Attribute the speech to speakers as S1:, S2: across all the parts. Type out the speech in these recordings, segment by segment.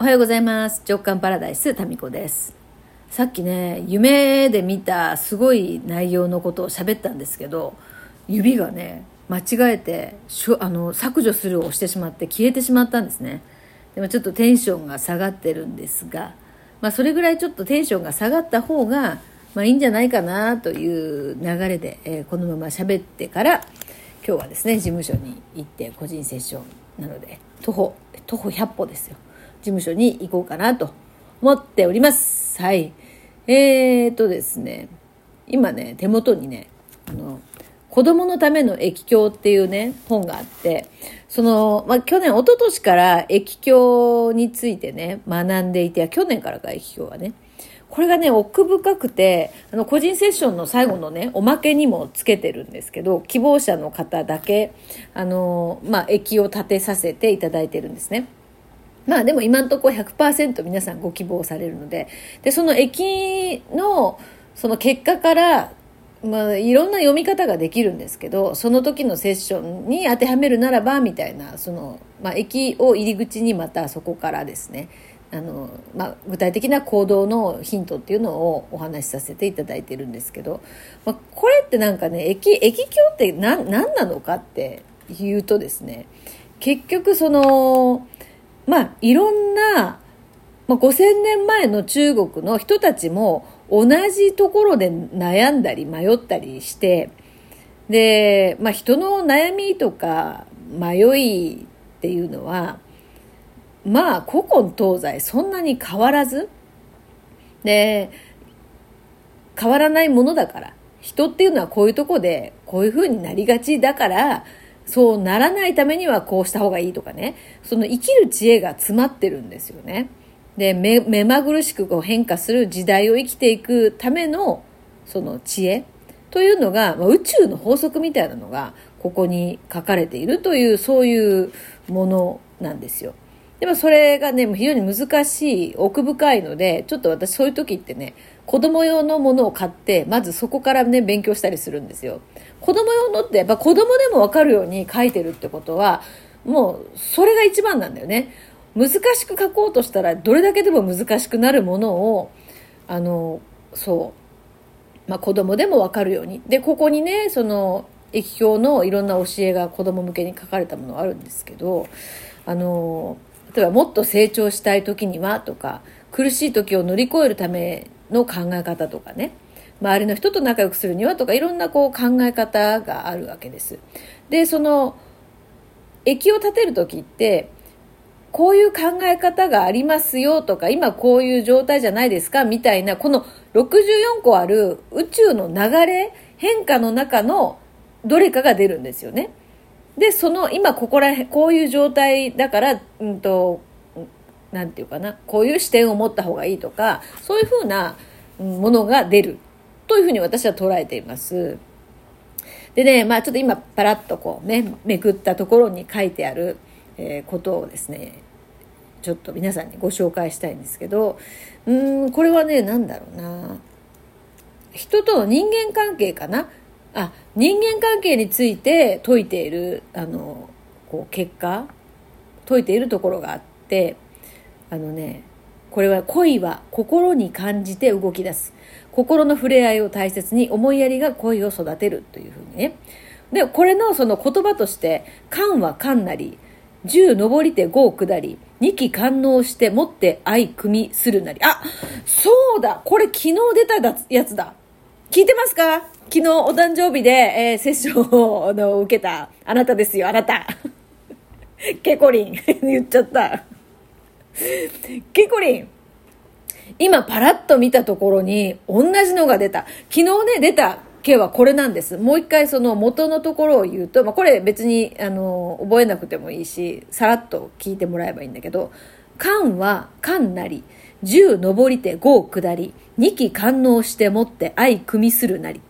S1: おはようございます。直感パラダイス、タミコです。さっきね、夢で見たすごい内容のことを喋ったんですけど、指がね、間違えてしょあの削除するを押してしまって消えてしまったんですね。でもちょっとテンションが下がってるんですが、まあそれぐらいちょっとテンションが下がった方が、まあいいんじゃないかなという流れで、えーこのまま喋ってから、今日はですね、事務所に行って個人セッションなので、徒歩、徒歩100歩ですよ。事務所に行こうかなと思っております。はい。えーとですね、今ね、手元にね、あの、子供のための液鏡っていうね、本があって、その、まあ、去年、一昨年から液鏡についてね、学んでいて、去年からか液鏡はね、これがね、奥深くて、あの、個人セッションの最後のね、おまけにもつけてるんですけど、希望者の方だけ、あの、まあ、液を立てさせていただいてるんですね。まあでも今のとこ100%皆さんご希望されるので、で、その駅のその結果から、まあいろんな読み方ができるんですけど、その時のセッションに当てはめるならば、みたいな、その、まあ駅を入り口にまたそこからですね、あの、まあ具体的な行動のヒントっていうのをお話しさせていただいてるんですけど、まあこれってなんかね、駅、駅境って何、何なのかって言うとですね、結局その、まあ、いろんな、まあ、5000年前の中国の人たちも同じところで悩んだり迷ったりして、で、まあ、人の悩みとか迷いっていうのは、まあ、古今東西そんなに変わらず、で、変わらないものだから、人っていうのはこういうとこでこういう風になりがちだから、そうならないためにはこうした方がいいとかね。その生きる知恵が詰まってるんですよね。で、目目まぐるしくこう変化する時代を生きていくためのその知恵というのが、まあ宇宙の法則みたいなのがここに書かれているという、そういうものなんですよ。でもそれがね、非常に難しい、奥深いので、ちょっと私そういう時ってね、子供用のものを買って、まずそこからね、勉強したりするんですよ。子供用のって、やっぱ子供でもわかるように書いてるってことは、もう、それが一番なんだよね。難しく書こうとしたら、どれだけでも難しくなるものを、あの、そう、まあ子供でもわかるように。で、ここにね、その、液表のいろんな教えが子供向けに書かれたものがあるんですけど、あの、例えばもっと成長したい時にはとか、苦しい時を乗り越えるための考え方とかね、周りの人と仲良くするにはとか、いろんなこう考え方があるわけです。で、その、液を立てる時って、こういう考え方がありますよとか、今こういう状態じゃないですかみたいな、この64個ある宇宙の流れ、変化の中のどれかが出るんですよね。で、その今ここらへん、こういう状態だから、うんと、なんていうかな、こういう視点を持った方がいいとか、そういうふうなものが出るというふうに私は捉えています。でね、まあちょっと今パラッとこうね、めくったところに書いてある、えーことをですね、ちょっと皆さんにご紹介したいんですけど、うん、これはね、なんだろうな。人との人間関係かな？あ、人間関係について解いている、あの、こう、結果、解いているところがあって、あのね、これは恋は心に感じて動き出す。心の触れ合いを大切に思いやりが恋を育てるというふうにね。で、これのその言葉として、観は観なり、十登りて五下り、二期観能して持って愛組みするなり。あ、そうだこれ昨日出たやつだ聞いてますか？昨日お誕生日で、えーセッションをの受けたあなたですよ、あなた。ケコリン。言っちゃった。ケコリン。今パラッと見たところに同じのが出た。昨日ね、出た系はこれなんです。もう一回その元のところを言うと、まあ、これ別に、あの、覚えなくてもいいし、さらっと聞いてもらえばいいんだけど、観は観なり、十上りて五下り、二期官能してもって愛組みするなり。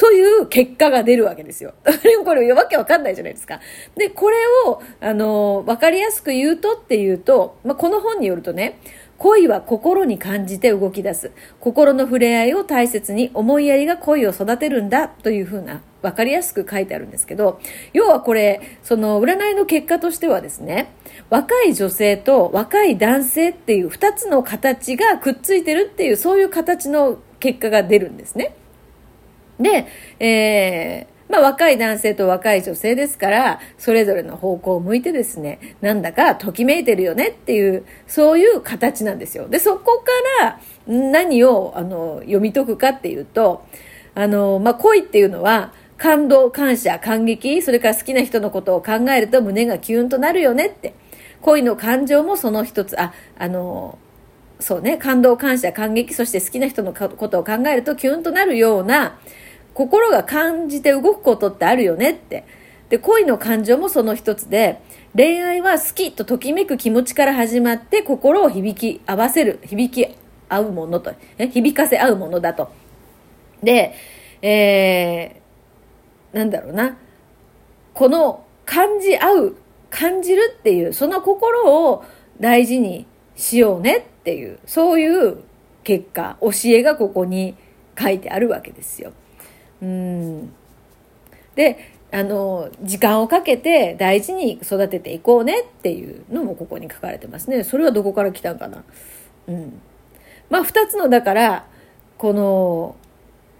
S1: という結果が出るわけですよ。これわけわかんないじゃないですか。で、これを、あの、わかりやすく言うとっていうと、まあ、この本によるとね、恋は心に感じて動き出す。心の触れ合いを大切に思いやりが恋を育てるんだというふうな分かりやすく書いてあるんですけど、要はこれ、その占いの結果としてはですね、若い女性と若い男性っていう二つの形がくっついてるっていう、そういう形の結果が出るんですね。で、えー、まあ若い男性と若い女性ですから、それぞれの方向を向いてですね、なんだかときめいてるよねっていう、そういう形なんですよ。で、そこから何をあの読み解くかっていうと、あの、まあ恋っていうのは、感動、感謝、感激、それから好きな人のことを考えると胸がキュンとなるよねって。恋の感情もその一つ、あ、あの、そうね、感動、感謝、感激、そして好きな人のことを考えるとキュンとなるような、心が感じて動くことってあるよねって。で、恋の感情もその一つで、恋愛は好きとときめく気持ちから始まって心を響き合わせる、響き合うものと、え響かせ合うものだと。で、えー、なんだろうな。この感じ合う、感じるっていう、その心を大事にしようねっていう、そういう結果、教えがここに書いてあるわけですよ。うん。であの時間をかけて大事に育てていこうねっていうのもここに書かれてますね。それはどこから来たんかな。うん。まあ2つのだからこの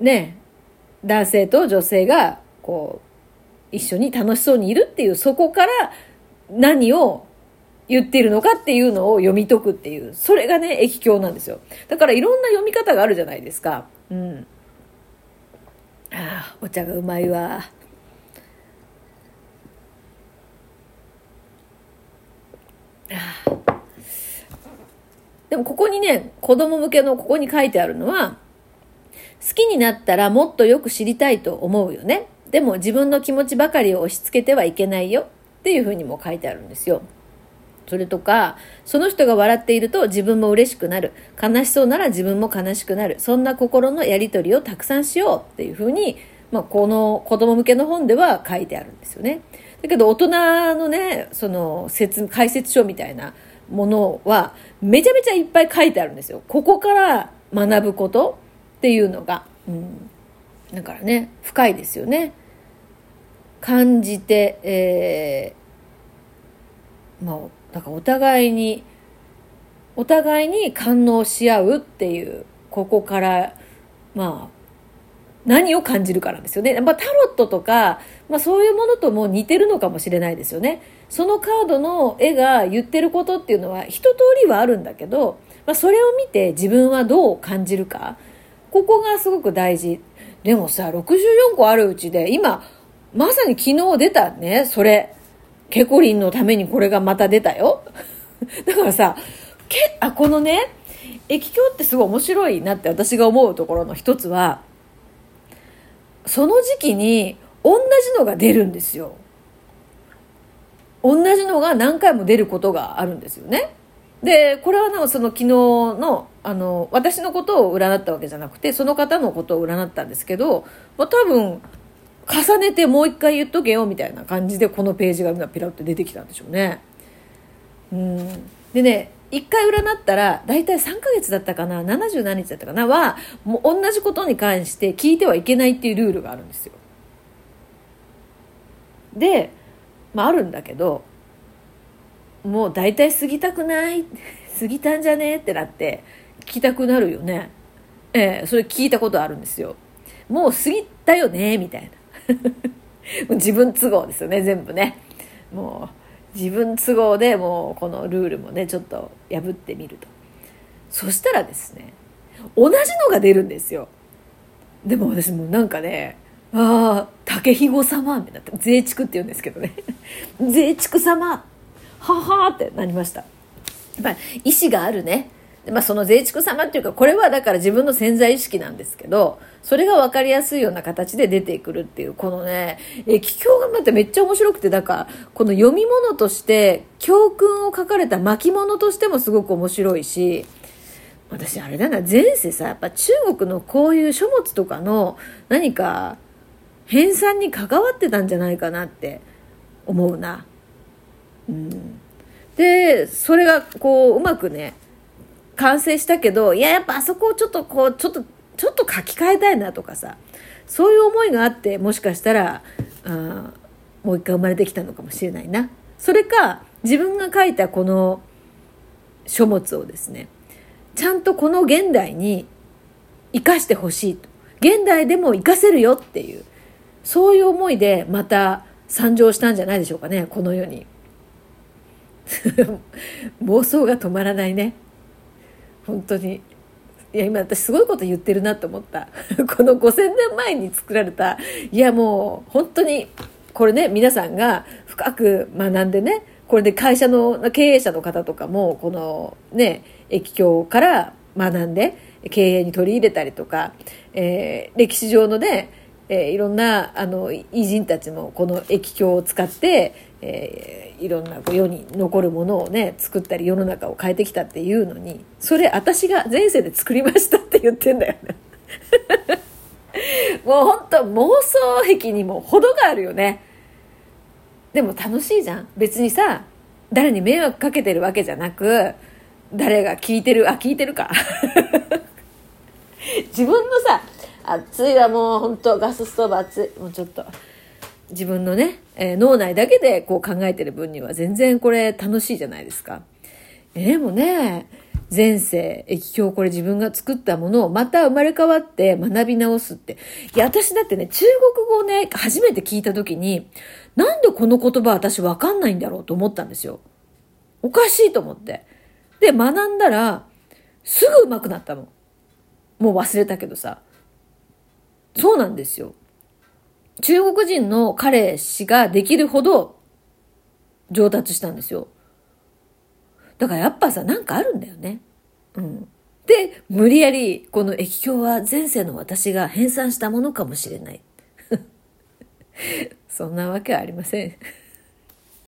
S1: ね男性と女性がこう一緒に楽しそうにいるっていうそこから何を言っているのかっていうのを読み解くっていうそれがね液鏡なんですよ。だからいろんな読み方があるじゃないですか。うん。ああお茶がうまいわ。でもここにね子供向けのここに書いてあるのは好きになったらもっとよく知りたいと思うよね。でも自分の気持ちばかりを押し付けてはいけないよっていうふうにも書いてあるんですよ。それとか、その人が笑っていると自分も嬉しくなる。悲しそうなら自分も悲しくなる。そんな心のやりとりをたくさんしようっていうふうに、まあ、この子供向けの本では書いてあるんですよね。だけど大人のね、その説、解説書みたいなものはめちゃめちゃいっぱい書いてあるんですよ。ここから学ぶことっていうのが。うん。だからね、深いですよね。感じて、えー、まあ、だからお互いにお互いに感応し合うっていうここからまあ何を感じるかなんですよね。まあ、タロットとか、まあ、そういうものとも似てるのかもしれないですよね。そのカードの絵が言ってることっていうのは一通りはあるんだけど、まあ、それを見て自分はどう感じるか。ここがすごく大事。でもさ、64個あるうちで、今、まさに昨日出たね、それ。ケコリンのためにこれがまた出たよ。だからさ、け、あ、このね、液鏡ってすごい面白いなって私が思うところの一つは、その時期に同じのが出るんですよ。同じのが何回も出ることがあるんですよね。で、これはな、その昨日の、あの、私のことを占ったわけじゃなくて、その方のことを占ったんですけど、まあ、多分、重ねてもう一回言っとけよみたいな感じでこのページが今ピラッと出てきたんでしょうね。うんでね1回占ったら大体3ヶ月だったかな70何日だったかなはもう同じことに関して聞いてはいけないっていうルールがあるんですよ。で、まあ、あるんだけどもう大体過ぎたくない 過ぎたんじゃねってなって聞きたくなるよね。ええそれ聞いたことあるんですよ。もう過ぎたよねみたいな。自分都合ですよね全部ね。もう自分都合でもうこのルールもねちょっと破ってみると。そしたらですね同じのが出るんですよ。でも私もなんかねああ竹ひご様みたいな税畜って言うんですけどね。税畜様ははってなりました。やっぱり意志があるねまあ、その税畜様っていうかこれはだから自分の潜在意識なんですけどそれが分かりやすいような形で出てくるっていうこのね液鏡がまためっちゃ面白くてだからこの読み物として教訓を書かれた巻物としてもすごく面白いし私あれだな前世さやっぱ中国のこういう書物とかの何か編纂に関わってたんじゃないかなって思うな。うん、でそれがこううまくね完成したけど、いや、やっぱあそこをちょっとこう、ちょっと、ちょっと書き換えたいなとかさ、そういう思いがあって、もしかしたら、あもう一回生まれてきたのかもしれないな。それか、自分が書いたこの書物をですね、ちゃんとこの現代に生かしてほしいと。現代でも生かせるよっていう、そういう思いでまた参上したんじゃないでしょうかね、この世に。妄想が止まらないね。本当に。いや、今私すごいこと言ってるなと思った。この5000年前に作られた、いやもう本当に、これね、皆さんが深く学んでね、これで会社の経営者の方とかも、このね、液境から学んで、経営に取り入れたりとか、えー、歴史上のね、えー、いろんなあの偉人たちもこの液境を使って、えー、いろんな世に残るものをね作ったり世の中を変えてきたっていうのにそれ私が前世で作りましたって言ってんだよね。もう本当妄想癖にも程があるよね。でも楽しいじゃん。別にさ誰に迷惑かけてるわけじゃなく誰が聞いてるあ聞いてるか。自分のさ暑いわもう本当ガスストーブ暑い。もうちょっと。自分のね、えー、脳内だけでこう考えてる分には全然これ楽しいじゃないですか。えー、でもね、前世、液境これ自分が作ったものをまた生まれ変わって学び直すって。いや、私だってね、中国語をね、初めて聞いた時に、なんでこの言葉私わかんないんだろうと思ったんですよ。おかしいと思って。で、学んだら、すぐ上手くなったの。もう忘れたけどさ。そうなんですよ。中国人の彼氏ができるほど上達したんですよ。だからやっぱさ、なんかあるんだよね。うん。で、無理やり、この液境は前世の私が編纂したものかもしれない。そんなわけはありません。